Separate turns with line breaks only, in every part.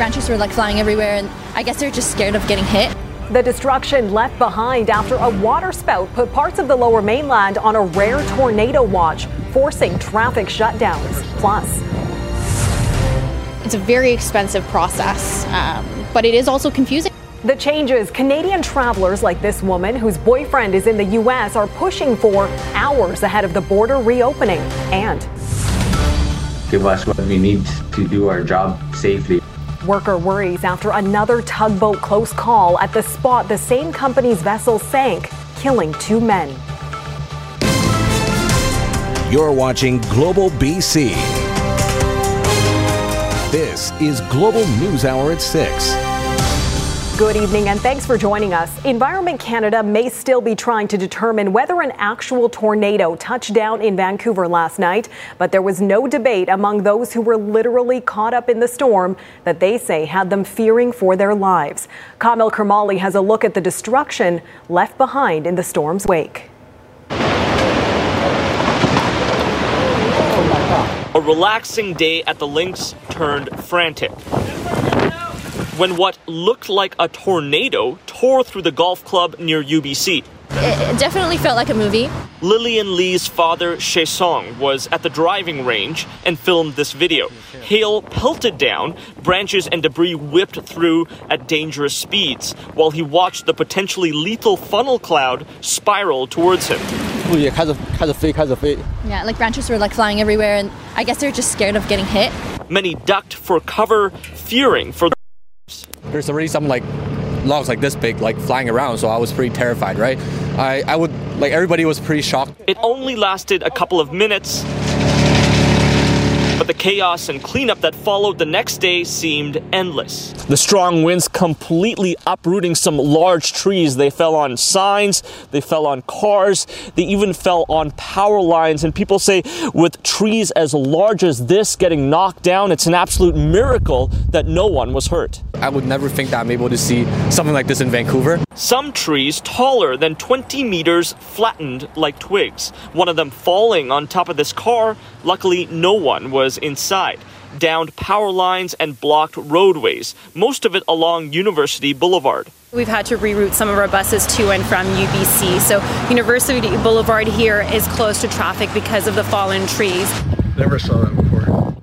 branches were like flying everywhere, and I guess they're just scared of getting hit.
The destruction left behind after a waterspout put parts of the lower mainland on a rare tornado watch, forcing traffic shutdowns. Plus,
it's a very expensive process, um, but it is also confusing.
The changes Canadian travelers like this woman, whose boyfriend is in the U.S., are pushing for hours ahead of the border reopening and
give us what we need to do our job safely.
Worker worries after another tugboat close call at the spot the same company's vessel sank, killing two men.
You're watching Global BC. This is Global News Hour at 6.
Good evening and thanks for joining us. Environment Canada may still be trying to determine whether an actual tornado touched down in Vancouver last night, but there was no debate among those who were literally caught up in the storm that they say had them fearing for their lives. Kamil Karamali has a look at the destruction left behind in the storm's wake.
A relaxing day at the links turned frantic when what looked like a tornado tore through the golf club near UBC.
It definitely felt like a movie.
Lillian Lee's father, Shea Song, was at the driving range and filmed this video. Hail pelted down, branches and debris whipped through at dangerous speeds, while he watched the potentially lethal funnel cloud spiral towards him.
Yeah, like branches were like flying everywhere, and I guess they're just scared of getting hit.
Many ducked for cover, fearing for
there's already some like logs like this big like flying around so i was pretty terrified right? I i would like everybody was pretty shocked.
It only lasted a couple of minutes but the chaos and cleanup that followed the next day seemed endless. The strong winds completely uprooting some large trees. They fell on signs, they fell on cars, they even fell on power lines. And people say, with trees as large as this getting knocked down, it's an absolute miracle that no one was hurt.
I would never think that I'm able to see something like this in Vancouver.
Some trees taller than 20 meters flattened like twigs. One of them falling on top of this car. Luckily, no one was was inside, downed power lines and blocked roadways, most of it along University Boulevard.
We've had to reroute some of our buses to and from UBC. So University Boulevard here is closed to traffic because of the fallen trees.
Never saw that before.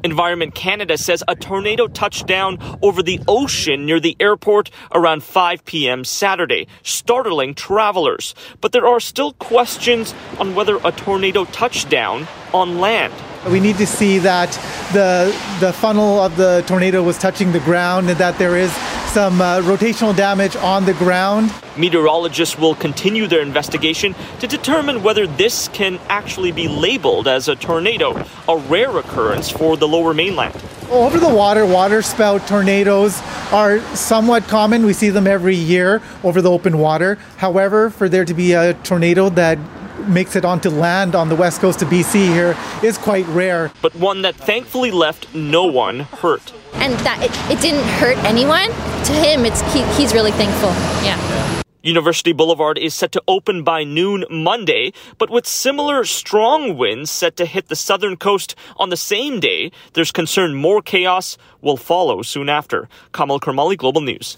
Environment Canada says a tornado touched down over the ocean near the airport around 5 p.m. Saturday, startling travelers. But there are still questions on whether a tornado touched down on land.
We need to see that the the funnel of the tornado was touching the ground and that there is some uh, rotational damage on the ground.
Meteorologists will continue their investigation to determine whether this can actually be labeled as a tornado, a rare occurrence for the lower mainland.
Over the water, waterspout tornadoes are somewhat common. We see them every year over the open water. However, for there to be a tornado that makes it onto land on the west coast of BC here is quite rare.
But one that thankfully left no one hurt.
And that it, it didn't hurt anyone. To him, it's he, he's really thankful. Yeah.
University Boulevard is set to open by noon Monday, but with similar strong winds set to hit the southern coast on the same day, there's concern more chaos will follow soon after. Kamil Karamali, Global News.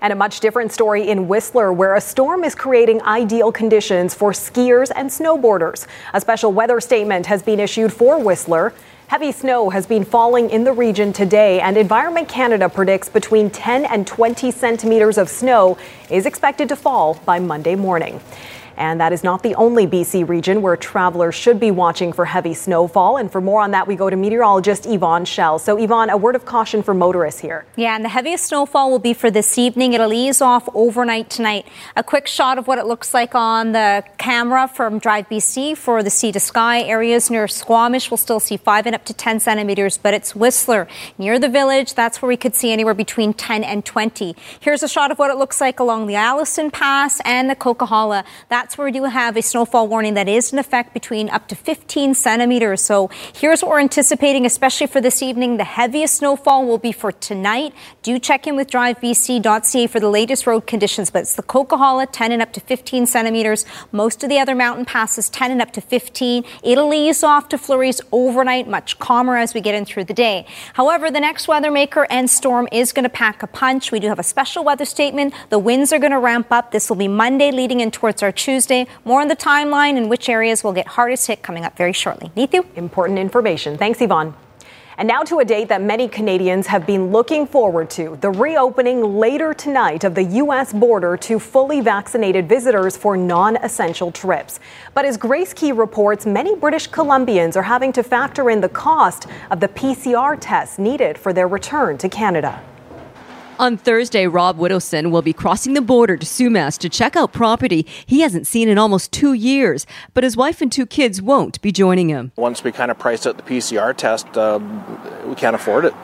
And a much different story in Whistler, where a storm is creating ideal conditions for skiers and snowboarders. A special weather statement has been issued for Whistler. Heavy snow has been falling in the region today, and Environment Canada predicts between 10 and 20 centimeters of snow is expected to fall by Monday morning. And that is not the only BC region where travelers should be watching for heavy snowfall. And for more on that, we go to meteorologist Yvonne Schalle. So, Yvonne, a word of caution for motorists here.
Yeah, and the heaviest snowfall will be for this evening. It'll ease off overnight tonight. A quick shot of what it looks like on the camera from Drive BC for the sea to sky areas near Squamish. We'll still see 5 and up to 10 centimeters, but it's Whistler near the village. That's where we could see anywhere between 10 and 20. Here's a shot of what it looks like along the Allison Pass and the Coquihalla. That
that's where we do have a snowfall warning that is in effect between up to 15 centimeters. So here's what we're anticipating, especially for this evening. The heaviest snowfall will be for tonight. Do check in with drivebc.ca for the latest road conditions, but it's the Coquihalla 10 and up to 15 centimeters. Most of the other mountain passes 10 and up to 15. It'll ease off to flurries overnight, much calmer as we get in through the day. However, the next weather maker and storm is going to pack a punch. We do have a special weather statement. The winds are going to ramp up. This will be Monday leading in towards our Tuesday. More on the timeline and which areas will get hardest hit coming up very shortly. Neetu?
Important information. Thanks, Yvonne. And now to a date that many Canadians have been looking forward to the reopening later tonight of the U.S. border to fully vaccinated visitors for non essential trips. But as Grace Ke reports, many British Columbians are having to factor in the cost of the PCR tests needed for their return to Canada.
On Thursday, Rob Widdowson will be crossing the border to Sumas to check out property he hasn't seen in almost two years, but his wife and two kids won't be joining him.
Once we kind of priced out the PCR test, uh, we can't afford it.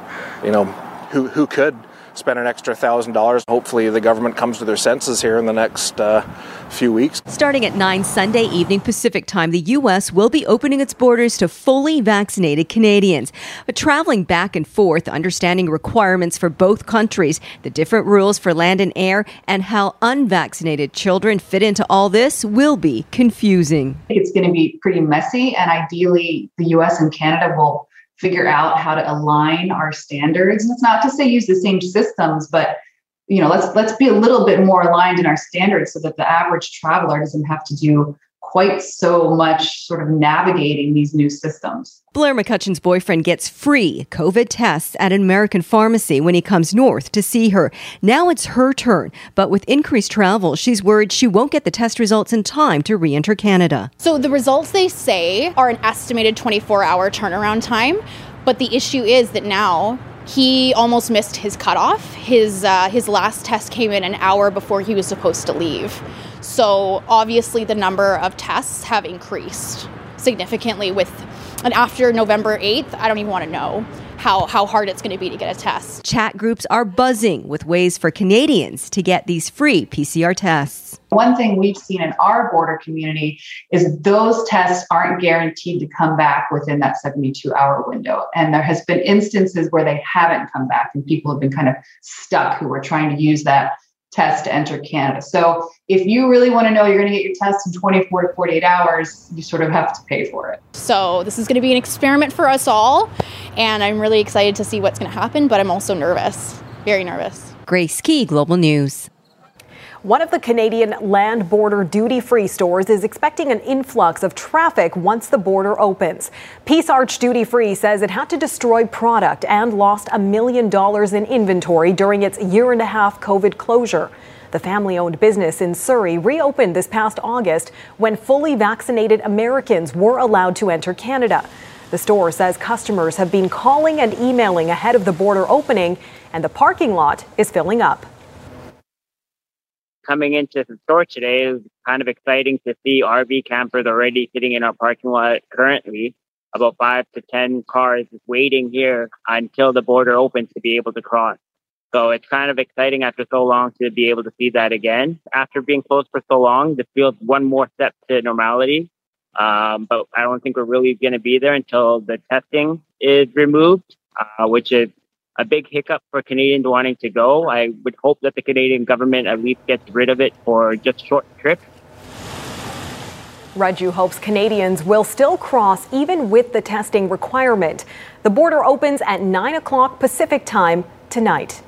You know, who, who could? Spend an extra thousand dollars. Hopefully, the government comes to their senses here in the next uh, few weeks.
Starting at 9 Sunday evening Pacific time, the U.S. will be opening its borders to fully vaccinated Canadians. But traveling back and forth, understanding requirements for both countries, the different rules for land and air, and how unvaccinated children fit into all this will be confusing.
It's going to be pretty messy, and ideally, the U.S. and Canada will figure out how to align our standards. And it's not to say use the same systems, but you know, let's let's be a little bit more aligned in our standards so that the average traveler doesn't have to do quite so much sort of navigating these new systems.
Blair McCutcheon's boyfriend gets free COVID tests at an American pharmacy when he comes north to see her. Now it's her turn, but with increased travel, she's worried she won't get the test results in time to re enter Canada.
So the results they say are an estimated 24 hour turnaround time, but the issue is that now he almost missed his cutoff. His uh, his last test came in an hour before he was supposed to leave. So obviously, the number of tests have increased significantly with, and after November 8th, I don't even want to know how, how hard it's going to be to get a test.
Chat groups are buzzing with ways for Canadians to get these free PCR tests.
One thing we've seen in our border community is those tests aren't guaranteed to come back within that 72 hour window. And there has been instances where they haven't come back and people have been kind of stuck who are trying to use that test to enter Canada. So if you really want to know you're going to get your test in 24 to 48 hours, you sort of have to pay for it.
So this is going to be an experiment for us all. And I'm really excited to see what's going to happen, but I'm also nervous, very nervous.
Grace Ke, Global News.
One of the Canadian land border duty free stores is expecting an influx of traffic once the border opens. Peace Arch Duty Free says it had to destroy product and lost a million dollars in inventory during its year and a half COVID closure. The family owned business in Surrey reopened this past August when fully vaccinated Americans were allowed to enter Canada. The store says customers have been calling and emailing ahead of the border opening, and the parking lot is filling up
coming into the store today is kind of exciting to see RV campers already sitting in our parking lot currently. About five to 10 cars waiting here until the border opens to be able to cross. So it's kind of exciting after so long to be able to see that again. After being closed for so long, this feels one more step to normality. Um, but I don't think we're really going to be there until the testing is removed, uh, which is a big hiccup for Canadians wanting to go. I would hope that the Canadian government at least gets rid of it for just short trips.
Raju hopes Canadians will still cross even with the testing requirement. The border opens at 9 o'clock Pacific time tonight.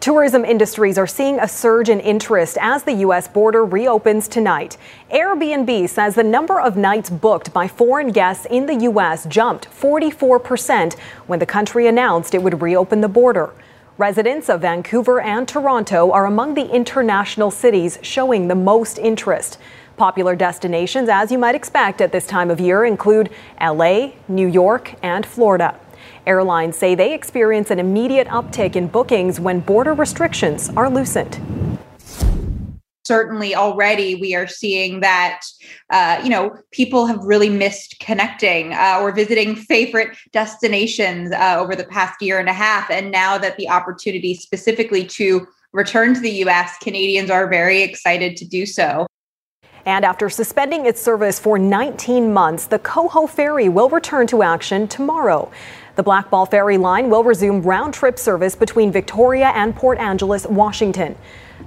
Tourism industries are seeing a surge in interest as the U.S. border reopens tonight. Airbnb says the number of nights booked by foreign guests in the U.S. jumped 44% when the country announced it would reopen the border. Residents of Vancouver and Toronto are among the international cities showing the most interest. Popular destinations, as you might expect at this time of year, include LA, New York, and Florida. Airlines say they experience an immediate uptick in bookings when border restrictions are loosened.
Certainly already we are seeing that uh, you know people have really missed connecting uh, or visiting favorite destinations uh, over the past year and a half. And now that the opportunity specifically to return to the us canadians are very excited to do so.
And after suspending its service for 19 months, the Coho Ferry will return to action tomorrow. The Blackball Ferry line will resume round trip service between Victoria and Port Angeles, Washington.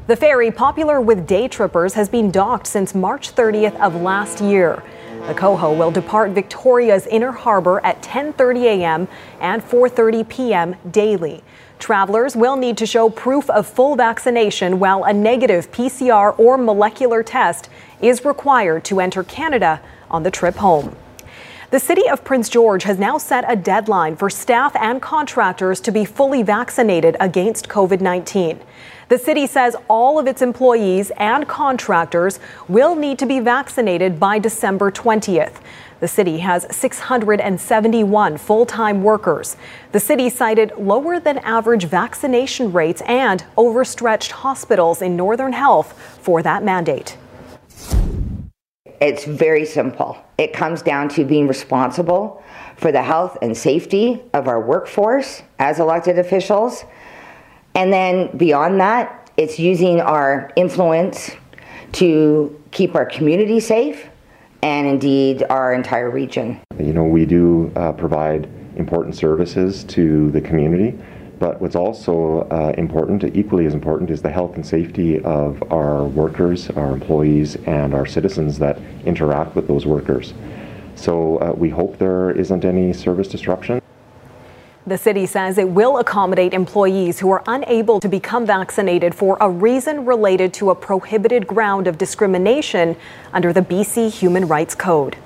The ferry, popular with day trippers, has been docked since March 30th of last year. The Coho will depart Victoria's Inner Harbor at 10:30 a.m. and 4:30 p.m. daily. Travelers will need to show proof of full vaccination while a negative PCR or molecular test is required to enter Canada on the trip home. The city of Prince George has now set a deadline for staff and contractors to be fully vaccinated against COVID 19. The city says all of its employees and contractors will need to be vaccinated by December 20th. The city has 671 full time workers. The city cited lower than average vaccination rates and overstretched hospitals in Northern Health for that mandate.
It's very simple. It comes down to being responsible for the health and safety of our workforce as elected officials and then beyond that, it's using our influence to keep our community safe and indeed our entire region.
You know, we do uh, provide important services to the community, but what's also uh, important, equally as important, is the health and safety of our workers, our employees, and our citizens that interact with those workers. So uh, we hope there isn't any service disruption.
The city says it will accommodate employees who are unable to become vaccinated for a reason related to a prohibited ground of discrimination under the BC Human Rights Code.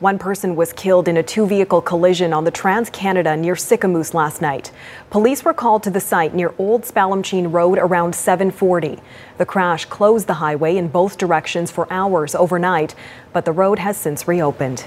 One person was killed in a two vehicle collision on the Trans Canada near Sicamous last night. Police were called to the site near Old Spallumcheen Road around 740. The crash closed the highway in both directions for hours overnight, but the road has since reopened.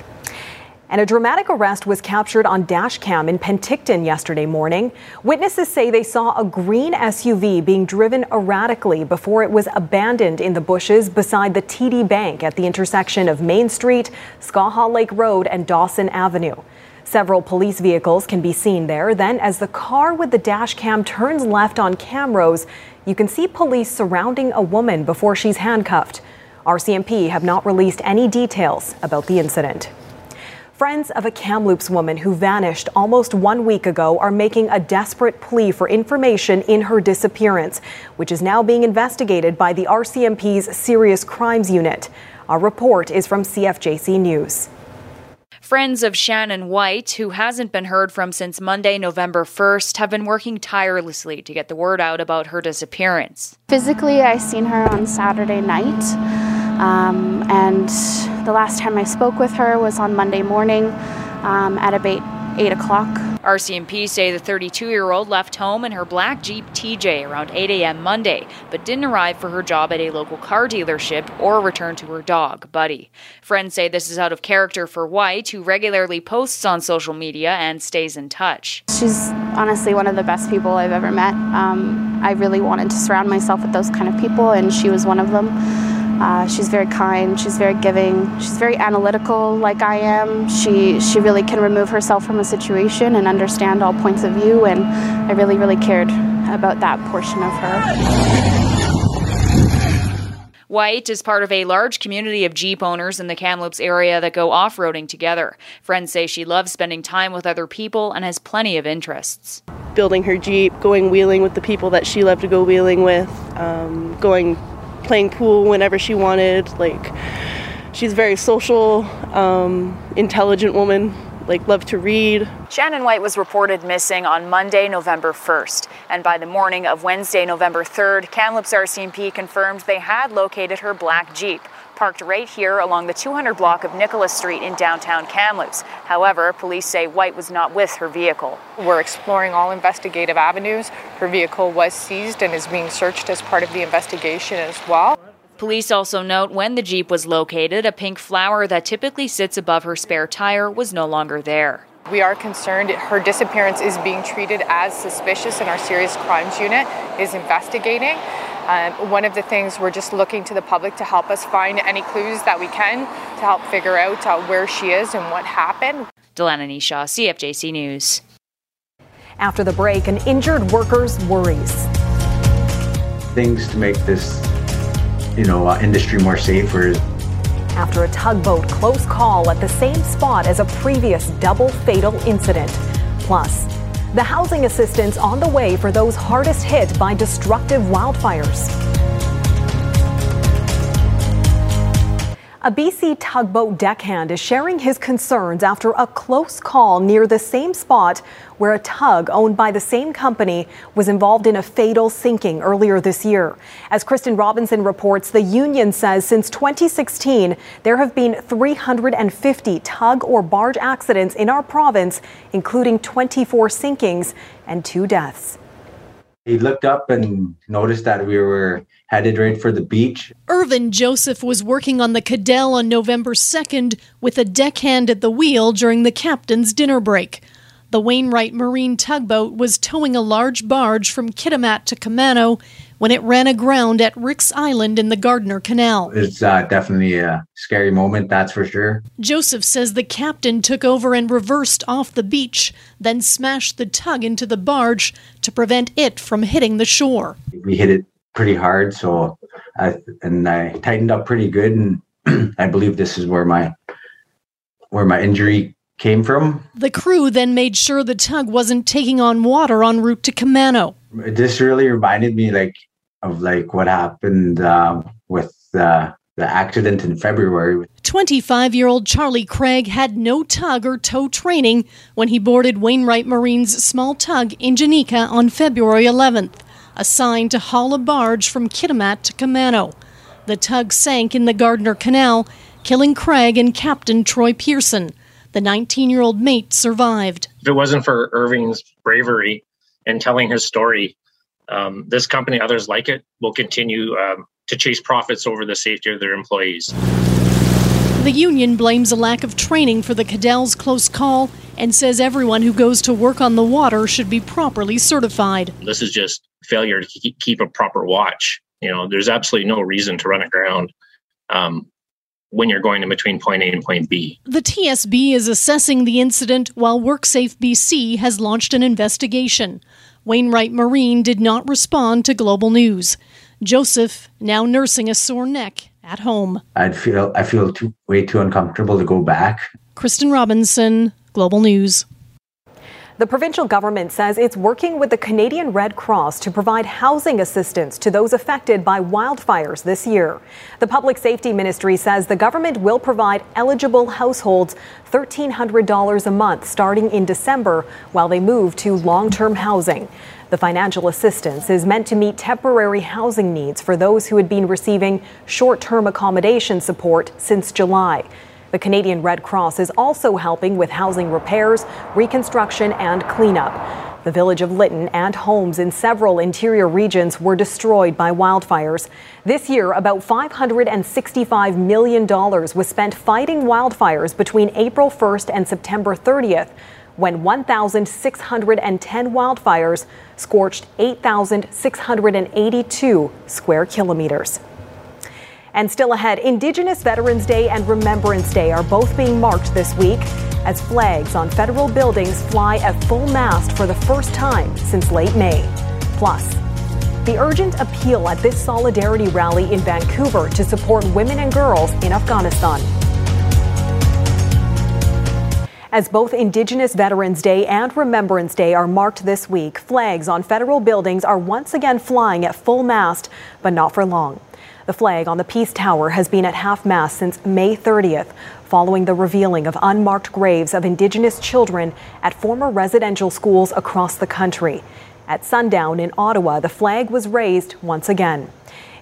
And a dramatic arrest was captured on dashcam in Penticton yesterday morning. Witnesses say they saw a green SUV being driven erratically before it was abandoned in the bushes beside the TD Bank at the intersection of Main Street, Skaha Lake Road, and Dawson Avenue. Several police vehicles can be seen there. Then, as the car with the dashcam turns left on Camrose, you can see police surrounding a woman before she's handcuffed. RCMP have not released any details about the incident. Friends of a Kamloops woman who vanished almost one week ago are making a desperate plea for information in her disappearance, which is now being investigated by the RCMP's Serious Crimes Unit. Our report is from CFJC News.
Friends of Shannon White, who hasn't been heard from since Monday, November 1st, have been working tirelessly to get the word out about her disappearance.
Physically, I seen her on Saturday night. Um, and the last time I spoke with her was on Monday morning um, at about 8 o'clock.
RCMP say the 32 year old left home in her black Jeep TJ around 8 a.m. Monday, but didn't arrive for her job at a local car dealership or return to her dog, Buddy. Friends say this is out of character for White, who regularly posts on social media and stays in touch.
She's honestly one of the best people I've ever met. Um, I really wanted to surround myself with those kind of people, and she was one of them. Uh, she's very kind. She's very giving. She's very analytical, like I am. She she really can remove herself from a situation and understand all points of view. And I really really cared about that portion of her.
White is part of a large community of Jeep owners in the Kamloops area that go off roading together. Friends say she loves spending time with other people and has plenty of interests.
Building her Jeep, going wheeling with the people that she loved to go wheeling with, um, going playing pool whenever she wanted. Like, she's a very social, um, intelligent woman. Like, loved to read.
Shannon White was reported missing on Monday, November 1st. And by the morning of Wednesday, November 3rd, Kamloops RCMP confirmed they had located her black Jeep parked right here along the 200 block of Nicholas Street in downtown Kamloops. However, police say White was not with her vehicle.
We're exploring all investigative avenues. Her vehicle was seized and is being searched as part of the investigation as well.
Police also note when the Jeep was located, a pink flower that typically sits above her spare tire was no longer there.
We are concerned her disappearance is being treated as suspicious, and our serious crimes unit is investigating. Um, one of the things we're just looking to the public to help us find any clues that we can to help figure out uh, where she is and what happened.
Delaney Shaw, CFJC News.
After the break, an injured worker's worries.
Things to make this you know uh, industry more safer.
After a tugboat close call at the same spot as a previous double fatal incident. Plus, the housing assistance on the way for those hardest hit by destructive wildfires. A BC tugboat deckhand is sharing his concerns after a close call near the same spot where a tug owned by the same company was involved in a fatal sinking earlier this year. As Kristen Robinson reports, the union says since 2016, there have been 350 tug or barge accidents in our province, including 24 sinkings and two deaths.
He looked up and noticed that we were headed right for the beach.
Irvin Joseph was working on the Cadell on November 2nd with a deckhand at the wheel during the captain's dinner break. The Wainwright Marine tugboat was towing a large barge from Kitimat to Kemano when it ran aground at Ricks Island in the Gardner Canal.
It's uh, definitely a scary moment, that's for sure.
Joseph says the captain took over and reversed off the beach, then smashed the tug into the barge to prevent it from hitting the shore.
We hit it pretty hard, so I, and I tightened up pretty good, and I believe this is where my where my injury came from.
The crew then made sure the tug wasn't taking on water en route to Kemano.
This really reminded me like of like what happened uh, with uh, the accident in February.
25 year old Charlie Craig had no tug or tow training when he boarded Wainwright Marine's small tug Ingenika on February 11th, assigned to haul a barge from Kitimat to Kemano. The tug sank in the Gardner Canal, killing Craig and Captain Troy Pearson. The 19 year old mate survived.
If it wasn't for Irving's bravery in telling his story, um, this company, others like it, will continue um, to chase profits over the safety of their employees.
The union blames a lack of training for the Cadell's close call and says everyone who goes to work on the water should be properly certified.
This is just failure to keep a proper watch. You know, there's absolutely no reason to run aground um, when you're going in between point A and point B.
The TSB is assessing the incident while WorkSafe BC has launched an investigation. Wainwright Marine did not respond to global news. Joseph now nursing a sore neck at home.
I'd feel I feel too, way too uncomfortable to go back.
Kristen Robinson, Global News.
The provincial government says it's working with the Canadian Red Cross to provide housing assistance to those affected by wildfires this year. The Public Safety Ministry says the government will provide eligible households $1,300 a month starting in December while they move to long term housing. The financial assistance is meant to meet temporary housing needs for those who had been receiving short term accommodation support since July. The Canadian Red Cross is also helping with housing repairs, reconstruction, and cleanup. The village of Lytton and homes in several interior regions were destroyed by wildfires. This year, about $565 million was spent fighting wildfires between April 1st and September 30th, when 1,610 wildfires scorched 8,682 square kilometers. And still ahead, Indigenous Veterans Day and Remembrance Day are both being marked this week as flags on federal buildings fly at full mast for the first time since late May. Plus, the urgent appeal at this solidarity rally in Vancouver to support women and girls in Afghanistan. As both Indigenous Veterans Day and Remembrance Day are marked this week, flags on federal buildings are once again flying at full mast, but not for long. The flag on the Peace Tower has been at half mast since May 30th, following the revealing of unmarked graves of Indigenous children at former residential schools across the country. At sundown in Ottawa, the flag was raised once again.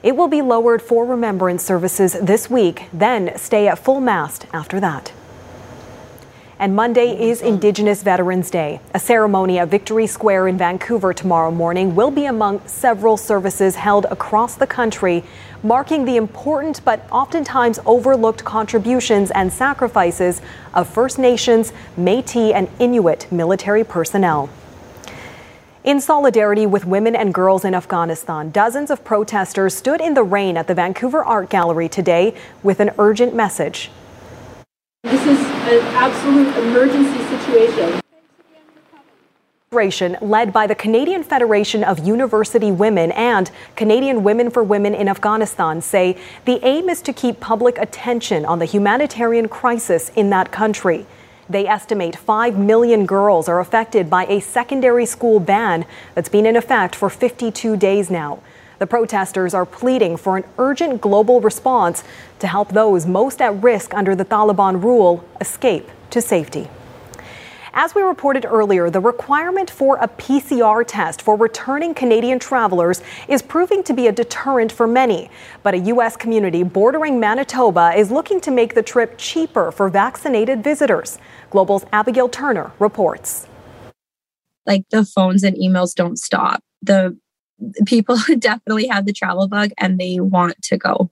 It will be lowered for remembrance services this week, then stay at full mast after that. And Monday is Indigenous Veterans Day. A ceremony at Victory Square in Vancouver tomorrow morning will be among several services held across the country, marking the important but oftentimes overlooked contributions and sacrifices of First Nations, Metis, and Inuit military personnel. In solidarity with women and girls in Afghanistan, dozens of protesters stood in the rain at the Vancouver Art Gallery today with an urgent message.
This is an absolute emergency situation.
led by the Canadian Federation of University Women and Canadian Women for Women in Afghanistan say the aim is to keep public attention on the humanitarian crisis in that country. They estimate 5 million girls are affected by a secondary school ban that's been in effect for 52 days now. The protesters are pleading for an urgent global response to help those most at risk under the Taliban rule escape to safety. As we reported earlier, the requirement for a PCR test for returning Canadian travelers is proving to be a deterrent for many. But a U.S. community bordering Manitoba is looking to make the trip cheaper for vaccinated visitors. Global's Abigail Turner reports.
Like the phones and emails don't stop. The people definitely have the travel bug and they want to go.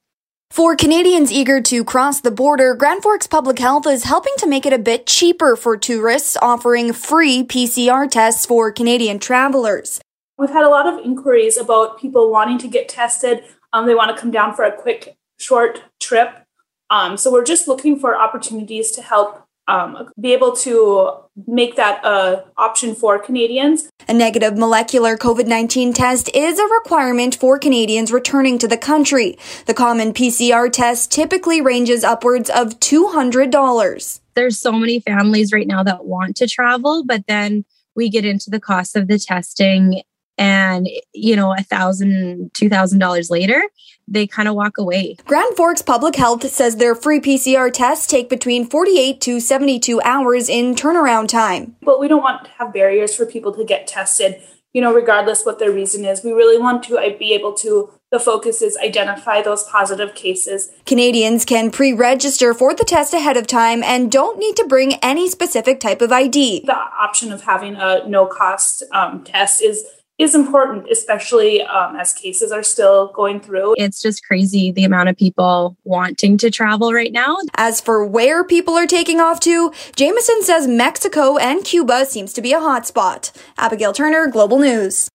For Canadians eager to cross the border, Grand Forks Public Health is helping to make it a bit cheaper for tourists, offering free PCR tests for Canadian travelers.
We've had a lot of inquiries about people wanting to get tested. Um, they want to come down for a quick, short trip. Um, so we're just looking for opportunities to help um, be able to make that uh, option for Canadians.
A negative molecular COVID 19 test is a requirement for Canadians returning to the country. The common PCR test typically ranges upwards of $200.
There's so many families right now that want to travel, but then we get into the cost of the testing and you know a thousand two thousand dollars later they kind of walk away
grand forks public health says their free pcr tests take between 48 to 72 hours in turnaround time
but we don't want to have barriers for people to get tested you know regardless what their reason is we really want to uh, be able to the focus is identify those positive cases.
Canadians can pre-register for the test ahead of time and don't need to bring any specific type of ID.
The option of having a no-cost um, test is is important, especially um, as cases are still going through.
It's just crazy the amount of people wanting to travel right now.
As for where people are taking off to, Jameson says Mexico and Cuba seems to be a hotspot. Abigail Turner, Global News.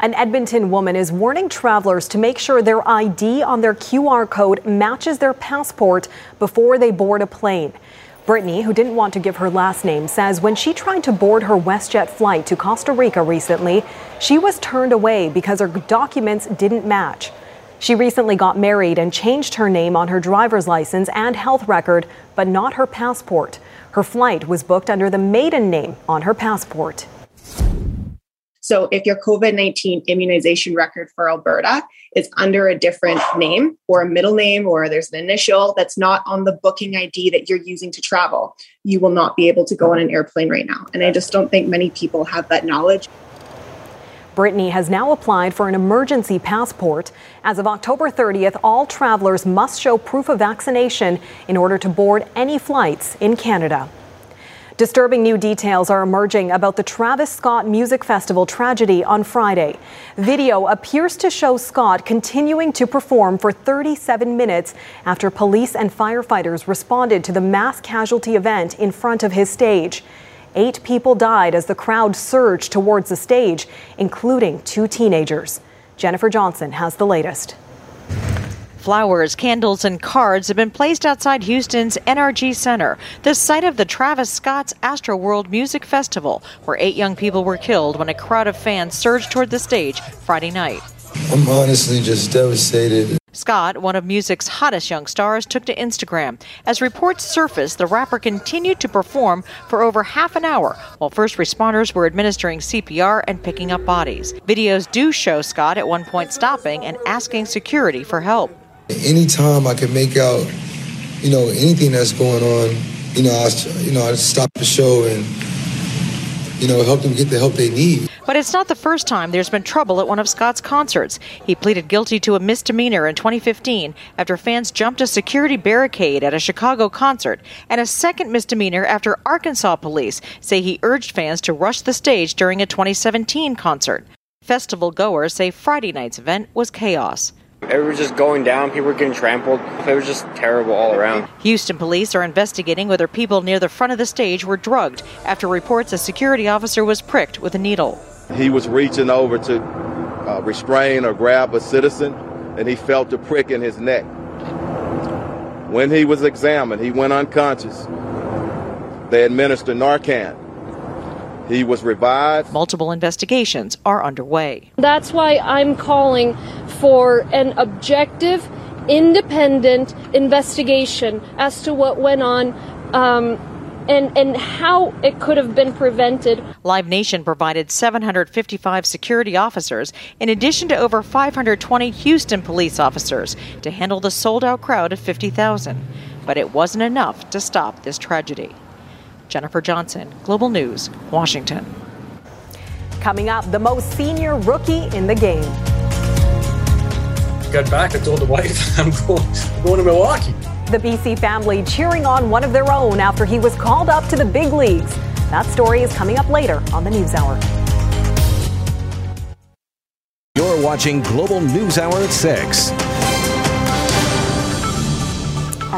An Edmonton woman is warning travelers to make sure their ID on their QR code matches their passport before they board a plane. Brittany, who didn't want to give her last name, says when she tried to board her WestJet flight to Costa Rica recently, she was turned away because her documents didn't match. She recently got married and changed her name on her driver's license and health record, but not her passport. Her flight was booked under the maiden name on her passport.
So if your COVID 19 immunization record for Alberta is under a different name or a middle name or there's an initial that's not on the booking ID that you're using to travel, you will not be able to go on an airplane right now. And I just don't think many people have that knowledge.
Brittany has now applied for an emergency passport. As of October 30th, all travelers must show proof of vaccination in order to board any flights in Canada. Disturbing new details are emerging about the Travis Scott Music Festival tragedy on Friday. Video appears to show Scott continuing to perform for 37 minutes after police and firefighters responded to the mass casualty event in front of his stage. Eight people died as the crowd surged towards the stage, including two teenagers. Jennifer Johnson has the latest.
Flowers, candles, and cards have been placed outside Houston's NRG Center, the site of the Travis Scott's Astroworld Music Festival, where eight young people were killed when a crowd of fans surged toward the stage Friday night.
I'm honestly just devastated.
Scott, one of music's hottest young stars, took to Instagram. As reports surfaced, the rapper continued to perform for over half an hour while first responders were administering CPR and picking up bodies. Videos do show Scott at one point stopping and asking security for help.
Anytime I can make out, you know, anything that's going on, you know, I, you know, I stop the show and, you know, help them get the help they need.
But it's not the first time there's been trouble at one of Scott's concerts. He pleaded guilty to a misdemeanor in 2015 after fans jumped a security barricade at a Chicago concert, and a second misdemeanor after Arkansas police say he urged fans to rush the stage during a 2017 concert. Festival goers say Friday night's event was chaos.
Everyone was just going down. People were getting trampled. It was just terrible all around.
Houston police are investigating whether people near the front of the stage were drugged after reports a security officer was pricked with a needle.
He was reaching over to uh, restrain or grab a citizen, and he felt a prick in his neck. When he was examined, he went unconscious. They administered Narcan. He was revived.
Multiple investigations are underway.
That's why I'm calling for an objective, independent investigation as to what went on. Um, and, and how it could have been prevented.
Live Nation provided 755 security officers, in addition to over 520 Houston police officers, to handle the sold out crowd of 50,000. But it wasn't enough to stop this tragedy. Jennifer Johnson, Global News, Washington.
Coming up, the most senior rookie in the game.
Got back, I told the wife, I'm going, I'm going to Milwaukee.
The BC family cheering on one of their own after he was called up to the big leagues. That story is coming up later on the News Hour.
You're watching Global News Hour at 6.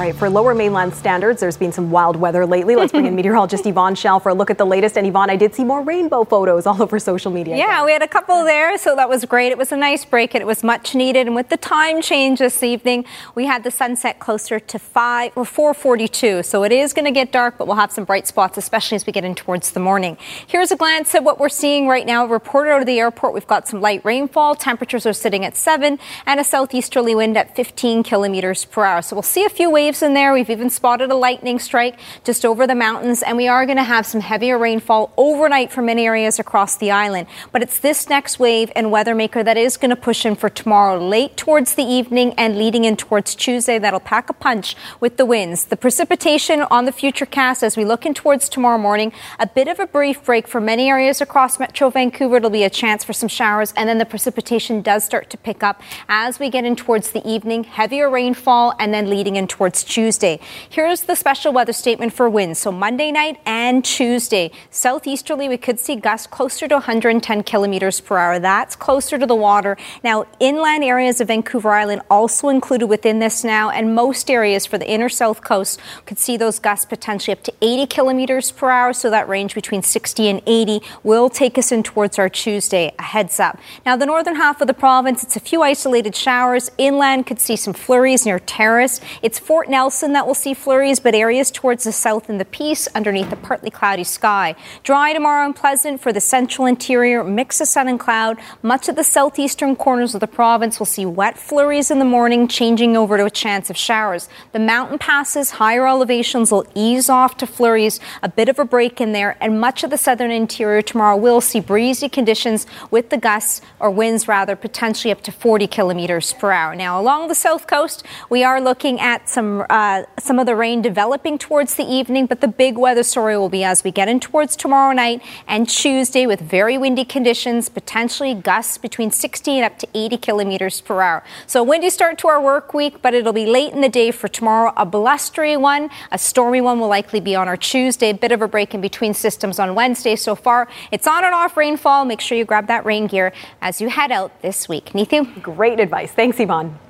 All right, for lower mainland standards, there's been some wild weather lately. Let's bring in meteorologist Yvonne Schalle for a look at the latest. And Yvonne, I did see more rainbow photos all over social media.
Yeah, we had a couple there, so that was great. It was a nice break and it was much needed. And with the time change this evening, we had the sunset closer to 5 or 442. So it is going to get dark, but we'll have some bright spots, especially as we get in towards the morning. Here's a glance at what we're seeing right now. Reported out of the airport, we've got some light rainfall. Temperatures are sitting at 7 and a southeasterly wind at 15 kilometers per hour. So we'll see a few waves in there. We've even spotted a lightning strike just over the mountains, and we are going to have some heavier rainfall overnight for many areas across the island. But it's this next wave and weather maker that is going to push in for tomorrow late towards the evening and leading in towards Tuesday. That'll pack a punch with the winds. The precipitation on the future cast as we look in towards tomorrow morning, a bit of a brief break for many areas across Metro Vancouver. It'll be a chance for some showers, and then the precipitation does start to pick up as we get in towards the evening. Heavier rainfall, and then leading in towards Tuesday. Tuesday. Here's the special weather statement for winds. So Monday night and Tuesday, southeasterly, we could see gusts closer to 110 kilometers per hour. That's closer to the water. Now, inland areas of Vancouver Island also included within this now, and most areas for the inner south coast could see those gusts potentially up to 80 kilometers per hour. So that range between 60 and 80 will take us in towards our Tuesday. A heads up. Now, the northern half of the province, it's a few isolated showers. Inland could see some flurries near Terrace. It's Fort Nelson that will see flurries, but areas towards the south and the Peace underneath a partly cloudy sky. Dry tomorrow and pleasant for the central interior, mix of sun and cloud. Much of the southeastern corners of the province will see wet flurries in the morning, changing over to a chance of showers. The mountain passes, higher elevations will ease off to flurries, a bit of a break in there, and much of the southern interior tomorrow will see breezy conditions with the gusts or winds rather potentially up to 40 kilometers per hour. Now, along the south coast, we are looking at some uh, some of the rain developing towards the evening, but the big weather story will be as we get in towards tomorrow night and Tuesday with very windy conditions, potentially gusts between 60 and up to 80 kilometers per hour. So, a windy start to our work week, but it'll be late in the day for tomorrow. A blustery one, a stormy one will likely be on our Tuesday. A bit of a break in between systems on Wednesday so far. It's on and off rainfall. Make sure you grab that rain gear as you head out this week. Neetu?
Great advice. Thanks, Yvonne.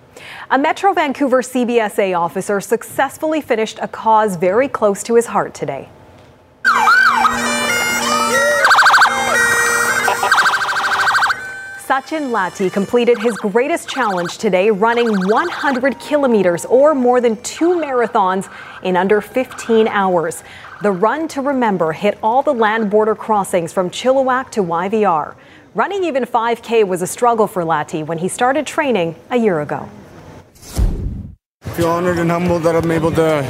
A Metro Vancouver CBSA officer successfully finished a cause very close to his heart today. Sachin Lati completed his greatest challenge today, running 100 kilometers or more than two marathons in under 15 hours. The run to remember hit all the land border crossings from Chilliwack to YVR. Running even 5K was a struggle for Lati when he started training a year ago.
I feel honored and humbled that I'm able to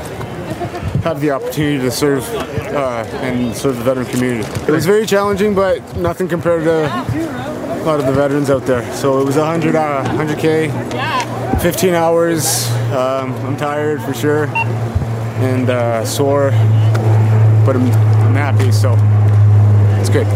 have the opportunity to serve uh, and serve the veteran community. It was very challenging, but nothing compared to a lot of the veterans out there. So it was 100, uh, 100K, 15 hours. Um, I'm tired for sure and uh, sore, but I'm, I'm happy, so it's good.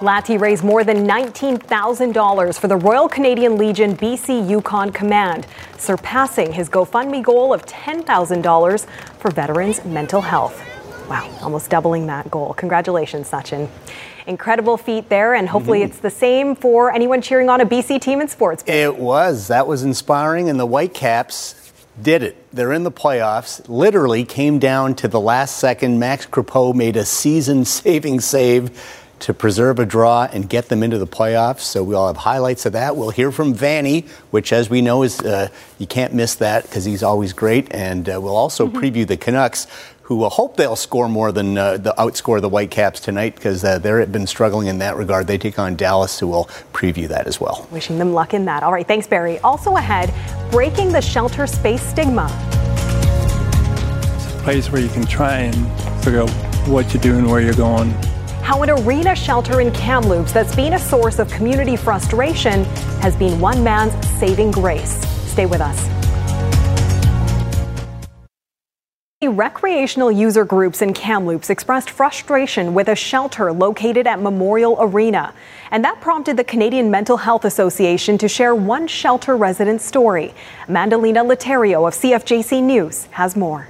Lati raised more than $19,000 for the Royal Canadian Legion BC Yukon Command, surpassing his GoFundMe goal of $10,000 for veterans' mental health. Wow, almost doubling that goal. Congratulations, Sachin. Incredible feat there, and hopefully mm-hmm. it's the same for anyone cheering on a BC team in sports.
It was. That was inspiring, and the Whitecaps did it. They're in the playoffs. Literally came down to the last second. Max Crepeau made a season saving save to preserve a draw and get them into the playoffs. So we'll have highlights of that. We'll hear from Vanni, which, as we know, is uh, you can't miss that because he's always great. And uh, we'll also mm-hmm. preview the Canucks, who will hope they'll score more than uh, the outscore the Whitecaps tonight because uh, they've been struggling in that regard. They take on Dallas, who will preview that as well.
Wishing them luck in that. All right, thanks, Barry. Also ahead, breaking the shelter space stigma.
It's a place where you can try and figure out what you're doing, where you're going.
How an arena shelter in Kamloops that's been a source of community frustration has been one man's saving grace. Stay with us. Recreational user groups in Kamloops expressed frustration with a shelter located at Memorial Arena. And that prompted the Canadian Mental Health Association to share one shelter resident story. Mandalina Laterio of CFJC News has more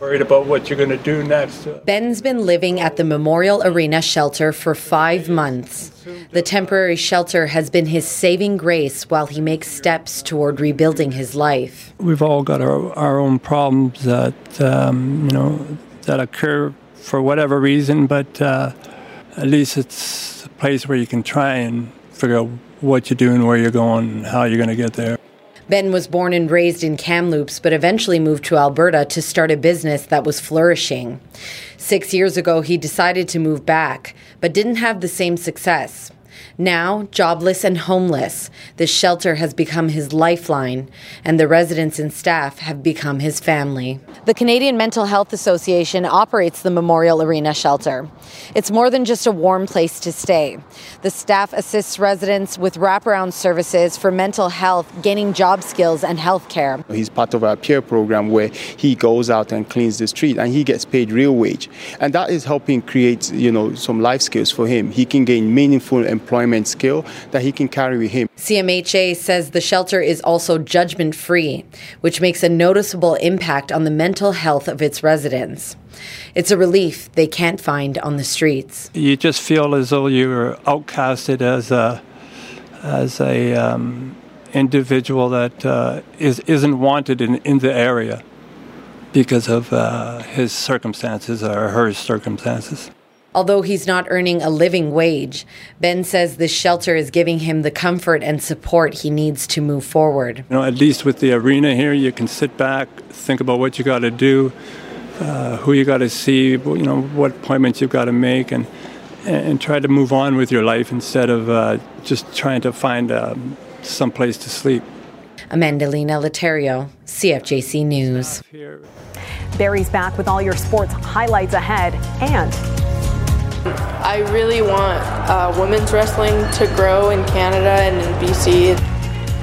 worried about what you're going to do next.
Ben's been living at the Memorial Arena shelter for five months. The temporary shelter has been his saving grace while he makes steps toward rebuilding his life.
We've all got our, our own problems that, um, you know, that occur for whatever reason, but uh, at least it's a place where you can try and figure out what you're doing, where you're going, and how you're going to get there.
Ben was born and raised in Kamloops, but eventually moved to Alberta to start a business that was flourishing. Six years ago, he decided to move back, but didn't have the same success. Now, jobless and homeless, the shelter has become his lifeline, and the residents and staff have become his family. The Canadian Mental Health Association operates the Memorial Arena shelter. It's more than just a warm place to stay. The staff assists residents with wraparound services for mental health, gaining job skills, and health care.
He's part of our peer program where he goes out and cleans the street and he gets paid real wage. And that is helping create, you know, some life skills for him. He can gain meaningful employment employment skill that he can carry with him.
CMHA says the shelter is also judgment free, which makes a noticeable impact on the mental health of its residents. It's a relief they can't find on the streets.
You just feel as though you're outcasted as a as a um, individual that uh, is, isn't wanted in, in the area because of uh, his circumstances or her circumstances.
Although he's not earning a living wage, Ben says the shelter is giving him the comfort and support he needs to move forward.
You know, at least with the arena here, you can sit back, think about what you got to do, uh, who you got to see, you know, what appointments you've got to make, and and try to move on with your life instead of uh, just trying to find um, some place to sleep.
Amandalina Laterio, CFJC News.
Barry's back with all your sports highlights ahead and
I really want uh, women's wrestling to grow in Canada and in BC.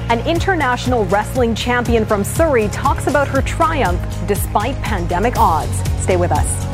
An international wrestling champion from Surrey talks about her triumph despite pandemic odds. Stay with us.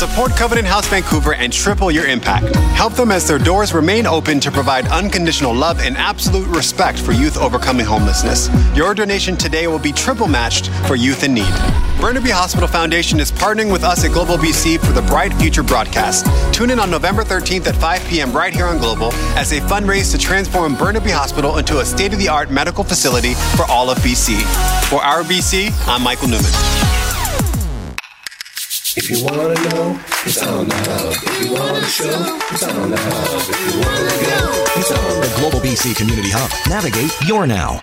Support Covenant House Vancouver and triple your impact. Help them as their doors remain open to provide unconditional love and absolute respect for youth overcoming homelessness. Your donation today will be triple matched for youth in need. Burnaby Hospital Foundation is partnering with us at Global BC for the Bright Future broadcast. Tune in on November 13th at 5 p.m. right here on Global as they fundraise to transform Burnaby Hospital into a state of the art medical facility for all of BC. For our BC, I'm Michael Newman.
If you wanna know, it's on the hub. If you wanna show, it's on the hub. If you wanna go, it's on
the Global BC Community Hub. Navigate your now.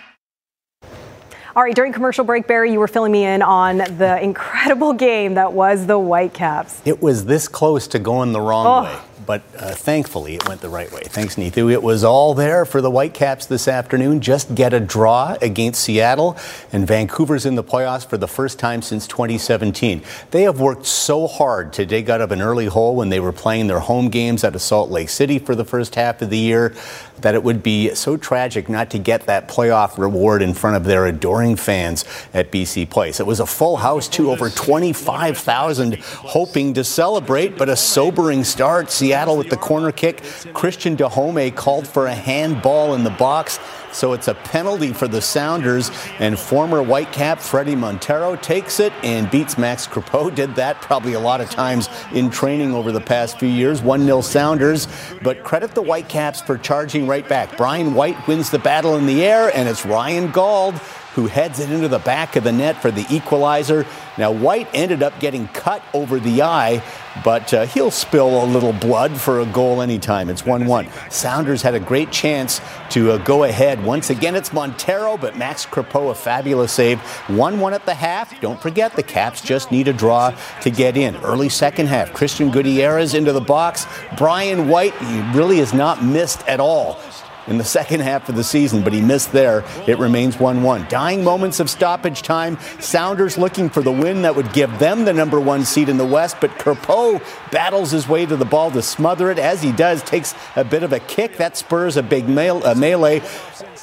All right, during commercial break, Barry, you were filling me in on the incredible game that was the Whitecaps.
It was this close to going the wrong oh. way but uh, thankfully it went the right way. Thanks, Neetu. It was all there for the Whitecaps this afternoon. Just get a draw against Seattle, and Vancouver's in the playoffs for the first time since 2017. They have worked so hard to dig out of an early hole when they were playing their home games at Salt Lake City for the first half of the year that it would be so tragic not to get that playoff reward in front of their adoring fans at BC Place. It was a full house, too, over 25,000 hoping to celebrate, but a sobering start. Seattle with the corner kick. Christian Dajome called for a handball in the box. So it's a penalty for the Sounders, and former Whitecap Fredy Montero takes it and beats Max Crepeau. Did that probably a lot of times in training over the past few years. 1 0 Sounders, but credit the Whitecaps for charging right back. Brian White wins the battle in the air, and it's Ryan Gauld who heads it into the back of the net for the equalizer. Now, White ended up getting cut over the eye, but uh, he'll spill a little blood for a goal anytime. It's 1 1. Sounders had a great chance to uh, go ahead. Once again, it's Montero, but Max Crepeau, a fabulous save. 1 1 at the half. Don't forget, the Caps just need a draw to get in. Early second half, Christian Gutierrez into the box. Brian White, he really has not missed at all in the second half of the season, but he missed there. It remains 1 1. Dying moments of stoppage time. Sounders looking for the win that would give them the number one seed in the West, but Crepeau battles his way to the ball to smother it. As he does, takes a bit of a kick. That spurs a big a melee.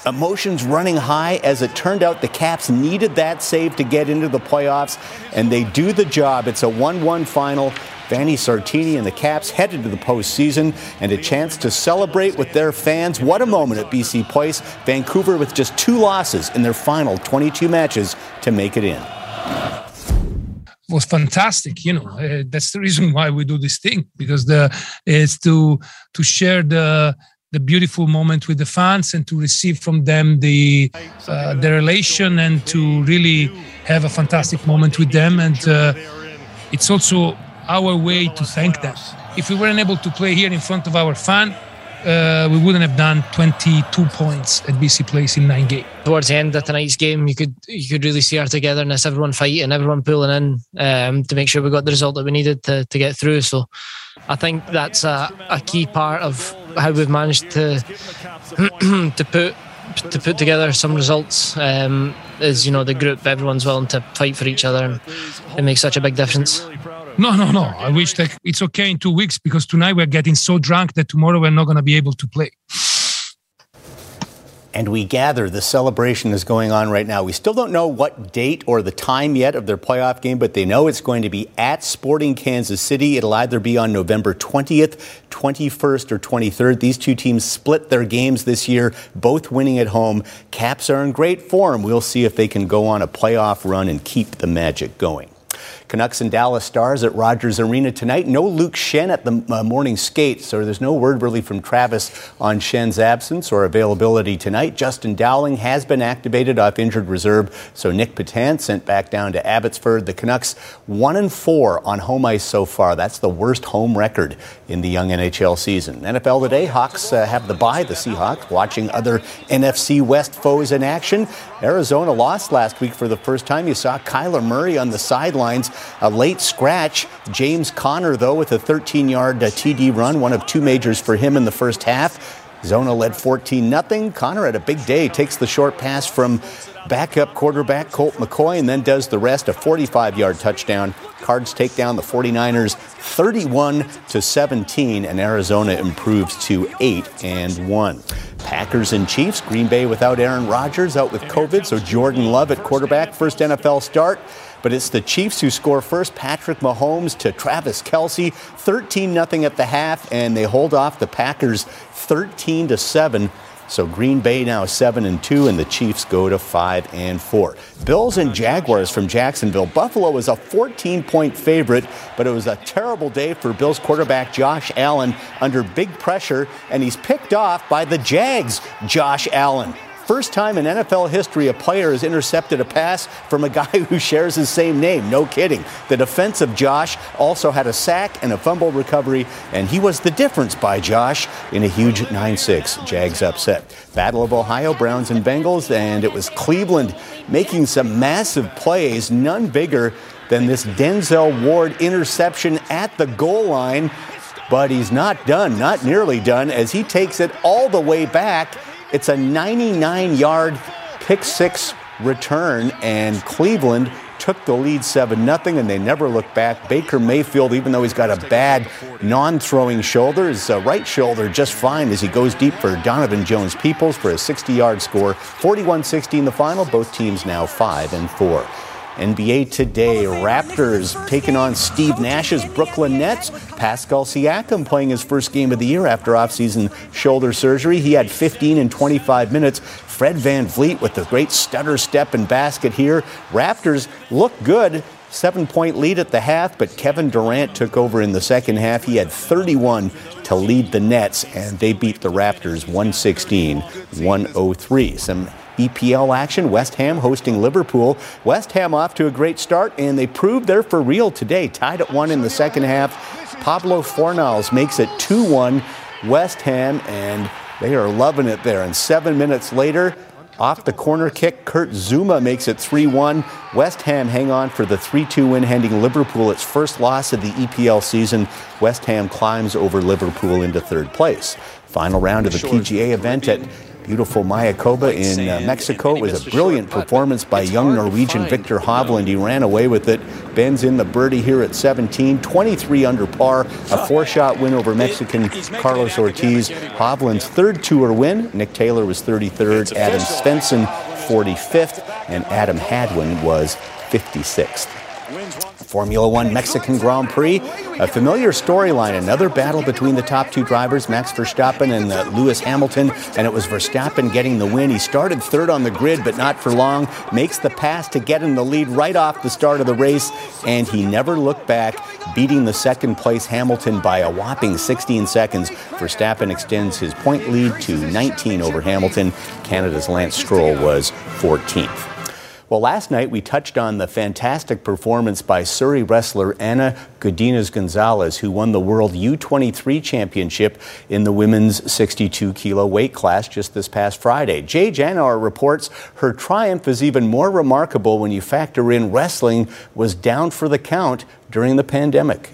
Emotions running high. As it turned out, the Caps needed that save to get into the playoffs, and they do the job. It's a 1 1 final. Vanni Sartini and the Caps headed to the postseason and a chance to celebrate with their fans. What a moment at BC Place. Vancouver with just two losses in their final 22 matches to make it in.
was fantastic you know uh, that's the reason why we do this thing because the it's to to share the the beautiful moment with the fans and to receive from them the uh, the relation and to really have a fantastic moment with them and uh, it's also our way to thank them. If we weren't able to play here in front of our fan, uh, we wouldn't have done 22 points at BC Place in nine games.
Towards the end of tonight's game, you could you could really see our togetherness, everyone fighting, everyone pulling in um, to make sure we got the result that we needed to, to get through. So I think that's a, a key part of how we've managed to to put to put together some results. Um, is you know the group, everyone's willing to fight for each other, and it makes such a big difference.
No, no, no. I wish that it's okay in two weeks because tonight we're getting so drunk that tomorrow we're not going to be able to play.
And we gather the celebration is going on right now. We still don't know what date or the time yet of their playoff game, but they know it's going to be at Sporting Kansas City. It'll either be on November 20th, 21st, or 23rd. These two teams split their games this year, both winning at home. Caps are in great form. We'll see if they can go on a playoff run and keep the magic going. Canucks and Dallas Stars at Rogers Arena tonight. No Luke Schenn at the uh, morning skate, so there's no word really from Travis on Schenn's absence or availability tonight. Justin Dowling has been activated off injured reserve, so Nick Petan sent back down to Abbotsford. The Canucks one and four on home ice so far. That's the worst home record in the young NHL season. NFL today, Hawks uh, have the bye. The Seahawks watching other NFC West foes in action. Arizona lost last week for the first time. You saw Kyler Murray on the sidelines a late scratch. James Conner, though, with a 13 yard uh, TD run, one of two majors for him in the first half. Zona led 14 0. Conner had a big day, takes the short pass from backup quarterback Colt McCoy and then does the rest a 45 yard touchdown. Cards take down the 49ers 31 to 17 and Arizona improves to 8 and 1. Packers and Chiefs, Green Bay without Aaron Rodgers out with COVID, so Jordan Love at quarterback, first NFL start. But it's the Chiefs who score first. Patrick Mahomes to Travis Kelce, 13 0 at the half, and they hold off the Packers 13 to 7. So Green Bay now 7 and 2 and the Chiefs go to 5 and 4. Bills and Jaguars from Jacksonville. Buffalo was a 14 point favorite, but it was a terrible day for Bills quarterback Josh Allen under big pressure and he's picked off by the Jags Josh Allen. First time in NFL history a player has intercepted a pass from a guy who shares his same name. No kidding. The defensive Josh also had a sack and a fumble recovery, and he was the difference by Josh in a huge 9 6. Jags upset. Battle of Ohio, Browns and Bengals, and it was Cleveland making some massive plays, none bigger than this Denzel Ward interception at the goal line. But he's not done, not nearly done, as he takes it all the way back it's a 99 yard pick six return, and Cleveland took the lead 7 0, and they never looked back. Baker Mayfield, even though he's got a bad non throwing shoulder, his uh, right shoulder just fine as he goes deep for Donovan Jones Peoples for a 60 yard score. 41 16 the final. Both teams now 5 and 4. NBA today, Raptors taking on Steve Nash's Brooklyn Nets. Pascal Siakam playing his first game of the year after offseason shoulder surgery. He had 15 in 25 minutes. Fred Van VanVleet with the great stutter step and basket here. Raptors look good. Seven point lead at the half, but Kevin Durant took over in the second half. He had 31 to lead the Nets, and they beat the Raptors 116 103. Some EPL action, West Ham hosting Liverpool. West Ham off to a great start, and they proved they're for real today. Tied at one in the second half. Pablo Fornals makes it 2 1 West Ham, and they are loving it there. And seven minutes later, off the corner kick, Kurt Zouma makes it 3 1. West Ham hang on for the 3 2 win, handing Liverpool its first loss of the EPL season. West Ham climbs over Liverpool into third place. Final round of the PGA event at beautiful Mayakoba in uh, Mexico. It was a brilliant performance by young Norwegian Viktor Hovland. He ran away with it. Bends in the birdie here at 17, 23 under par, a four shot win over Mexican Carlos Ortiz. Hovland's third tour win. Nick Taylor was 33rd, Adam Svensson 45th, and Adam Hadwin was 56th. Formula One Mexican Grand Prix, a familiar storyline, another battle between the top two drivers, Max Verstappen and uh, Lewis Hamilton, and it was Verstappen getting the win. He started third on the grid, but not for long, makes the pass to get in the lead right off the start of the race, and he never looked back, beating the second place Hamilton by a whopping 16 seconds. Verstappen extends his point lead to 19 over Hamilton. Canada's Lance Stroll was 14th. Well, last night we touched on the fantastic performance by Surrey wrestler Ana Godinez Gonzalez, who won the World U23 Championship in the women's 62 kilo weight class just this past Friday. Jay Janower reports her triumph is even more remarkable when you factor in wrestling was down for the count during the pandemic.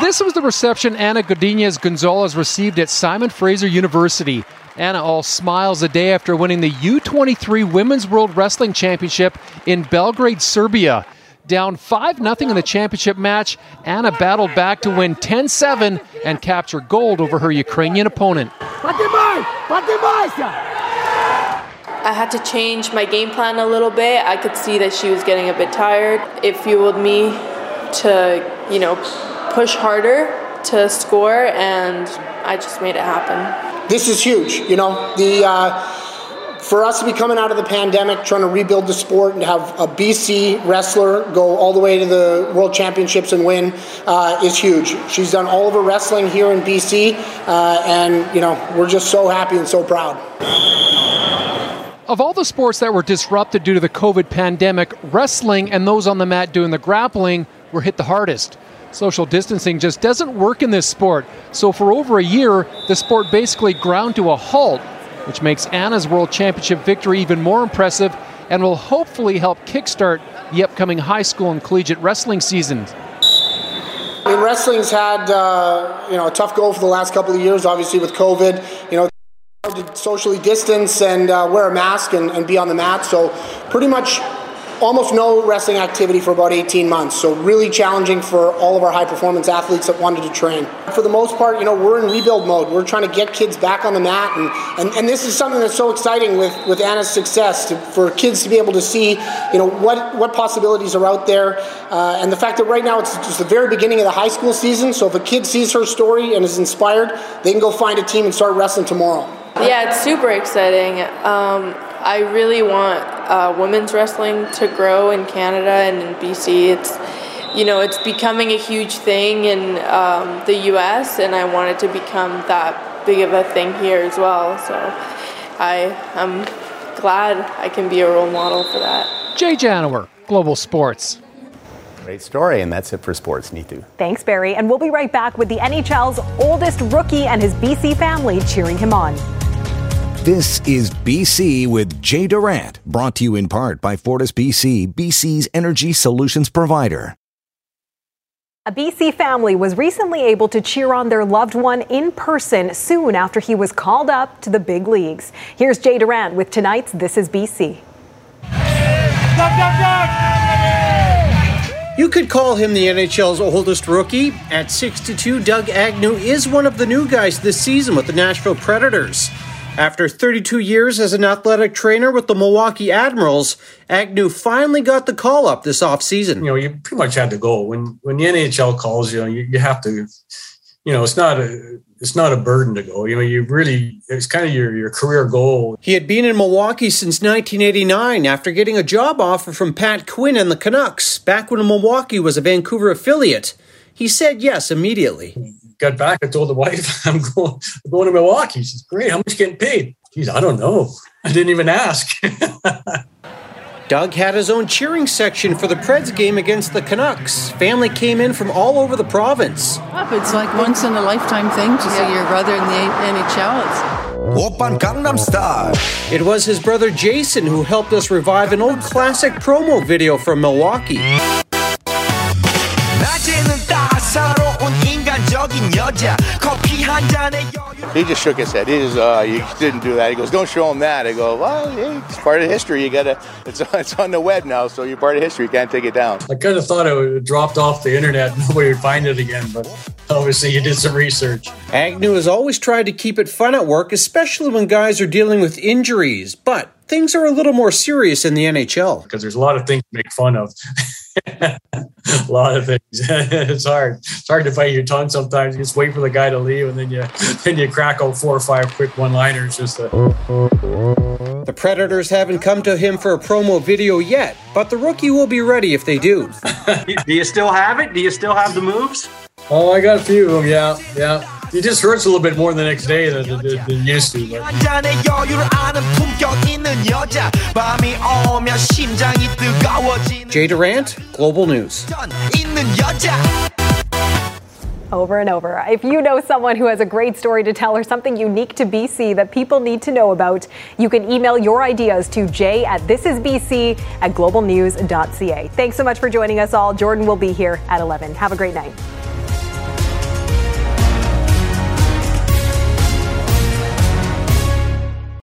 This was the reception Ana Godinez Gonzalez received at Simon Fraser University. Anna all smiles a day after winning the U23 Women's World Wrestling Championship in Belgrade, Serbia. Down 5 0 in the championship match, Anna battled back to win 10 7 and capture gold over her Ukrainian opponent.
I had to change my game plan a little bit. I could see that she was getting a bit tired. It fueled me to, you know, push harder to score, and I just made it happen
this is huge. You know, the uh, for us to be coming out of the pandemic, trying to rebuild the sport, and have a BC wrestler go all the way to the World Championships and win uh, is huge. She's done all of her wrestling here in BC, uh, and you know, we're just so happy and so proud.
Of all the sports that were disrupted due to the COVID pandemic, wrestling and those on the mat doing the grappling were hit the hardest. Social distancing just doesn't work in this sport. So for over a year, the sport basically ground to a halt, which makes Anna's World Championship victory even more impressive and will hopefully help kickstart the upcoming high school and collegiate wrestling seasons.
I mean, wrestling's had uh, you know a tough go for the last couple of years, obviously with COVID. You know, to socially distance and uh, wear a mask and, and be on the mat. So pretty much almost no wrestling activity for about 18 months. So really challenging for all of our high performance athletes that wanted to train. For the most part, you know, we're in rebuild mode. We're trying to get kids back on the mat, and and, and this is something that's so exciting with with Anna's success to, for kids to be able to see, you know, what what possibilities are out there, uh, and the fact that right now it's just the very beginning of the high school season. So if a kid sees her story and is inspired, they can go find a team and start wrestling tomorrow.
Yeah, it's super exciting. Um, I really want uh, women's wrestling to grow in Canada and in BC. It's you know it's becoming a huge thing in um, the U.S. and I want it to become that big of a thing here as well. So I am glad I can be a role model for that.
Jay Janower, Global Sports.
Great story, and that's it for sports, Neetu.
Thanks, Barry. And we'll be right back with the NHL's oldest rookie and his BC family cheering him on.
This is BC with Jay Durant, brought to you in part by Fortis BC, BC's energy solutions provider.
A BC family was recently able to cheer on their loved one in person soon after he was called up to the big leagues. Here's Jay Durant with tonight's This is BC.
You could call him the NHL's oldest rookie. At 62, Doug Agnew is one of the new guys this season with the Nashville Predators. After 32 years as an athletic trainer with the Milwaukee Admirals, Agnew finally got the call up this offseason.
You know, you pretty much had to go. When when the NHL calls you, know, you, you have to you know, it's not a it's not a burden to go. You know, you really it's kind of your your career goal.
He had been in Milwaukee since 1989 after getting a job offer from Pat Quinn and the Canucks back when Milwaukee was a Vancouver affiliate. He said yes immediately
got back, I told the wife, I'm going, I'm going to Milwaukee. She says, great. How much getting paid? Geez, I don't know. I didn't even ask.
Doug had his own cheering section for the Preds game against the Canucks. Family came in from all over the province.
It's like once in a lifetime thing to see your brother in the NHL. It's
It was his brother Jason who helped us revive an old classic promo video from Milwaukee.
He just shook his head. He just, uh, you didn't do that. He goes, don't show him that. I go, well, hey, it's part of history. You gotta, it's, it's on the web now, so you're part of history. You can't take it down.
I kind of thought it would have dropped off the internet. Nobody would find it again, but obviously you did some research.
Agnew has always tried to keep it fun at work, especially when guys are dealing with injuries. But things are a little more serious in the NHL.
Because there's a lot of things to make fun of. a lot of things. it's hard. It's hard to fight your tongue sometimes. You just wait for the guy to leave, and then you then you crack out four or five quick one-liners. Just to...
The Predators haven't come to him for a promo video yet, but the rookie will be ready if they do.
Do you still have it? Do you still have the moves?
Oh, I got a few of them. Yeah, yeah. It just hurts a little bit more the next day than than, than used to. But.
Jay Durant, Global News.
Over and over. If you know someone who has a great story to tell or something unique to BC that people need to know about, you can email your ideas to jay at thisisbc at globalnews.ca. Thanks so much for joining us all. Jordan will be here at 11. Have a great night.